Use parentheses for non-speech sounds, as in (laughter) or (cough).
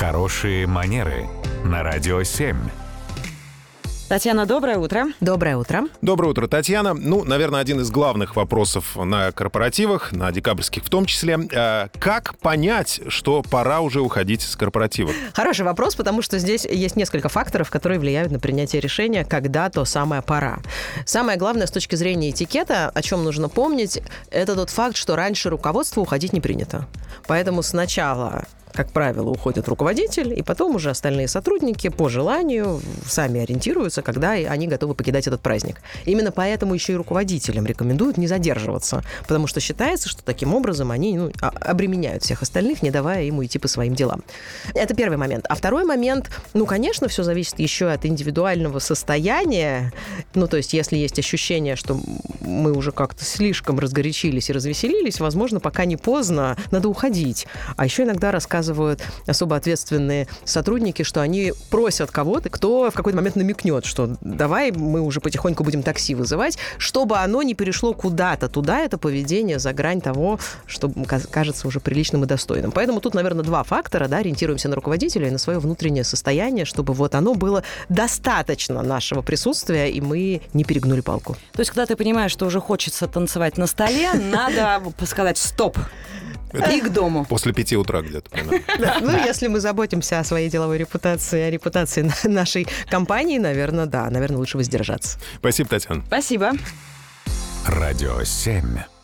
Хорошие манеры на радио 7. Татьяна, доброе утро. Доброе утро. Доброе утро, Татьяна. Ну, наверное, один из главных вопросов на корпоративах, на декабрьских в том числе. Э, как понять, что пора уже уходить с корпоратива? Хороший вопрос, потому что здесь есть несколько факторов, которые влияют на принятие решения, когда то самое пора. Самое главное с точки зрения этикета, о чем нужно помнить, это тот факт, что раньше руководству уходить не принято. Поэтому сначала как правило, уходит руководитель, и потом уже остальные сотрудники по желанию сами ориентируются, когда они готовы покидать этот праздник. Именно поэтому еще и руководителям рекомендуют не задерживаться, потому что считается, что таким образом они ну, а, обременяют всех остальных, не давая им уйти по своим делам. Это первый момент. А второй момент, ну, конечно, все зависит еще от индивидуального состояния. Ну, то есть, если есть ощущение, что мы уже как-то слишком разгорячились и развеселились, возможно, пока не поздно, надо уходить. А еще иногда рассказывают особо ответственные сотрудники, что они просят кого-то, кто в какой-то момент намекнет, что давай мы уже потихоньку будем такси вызывать, чтобы оно не перешло куда-то туда, это поведение за грань того, что кажется уже приличным и достойным. Поэтому тут, наверное, два фактора, да, ориентируемся на руководителя и на свое внутреннее состояние, чтобы вот оно было достаточно нашего присутствия, и мы не перегнули палку. То есть, когда ты понимаешь, что уже хочется танцевать на столе, (laughs) надо сказать «стоп». И к дому. После пяти утра где-то. (laughs) Ну, если мы заботимся о своей деловой репутации, о репутации нашей компании, наверное, да, наверное, лучше воздержаться. Спасибо, Татьяна. Спасибо. Радио 7.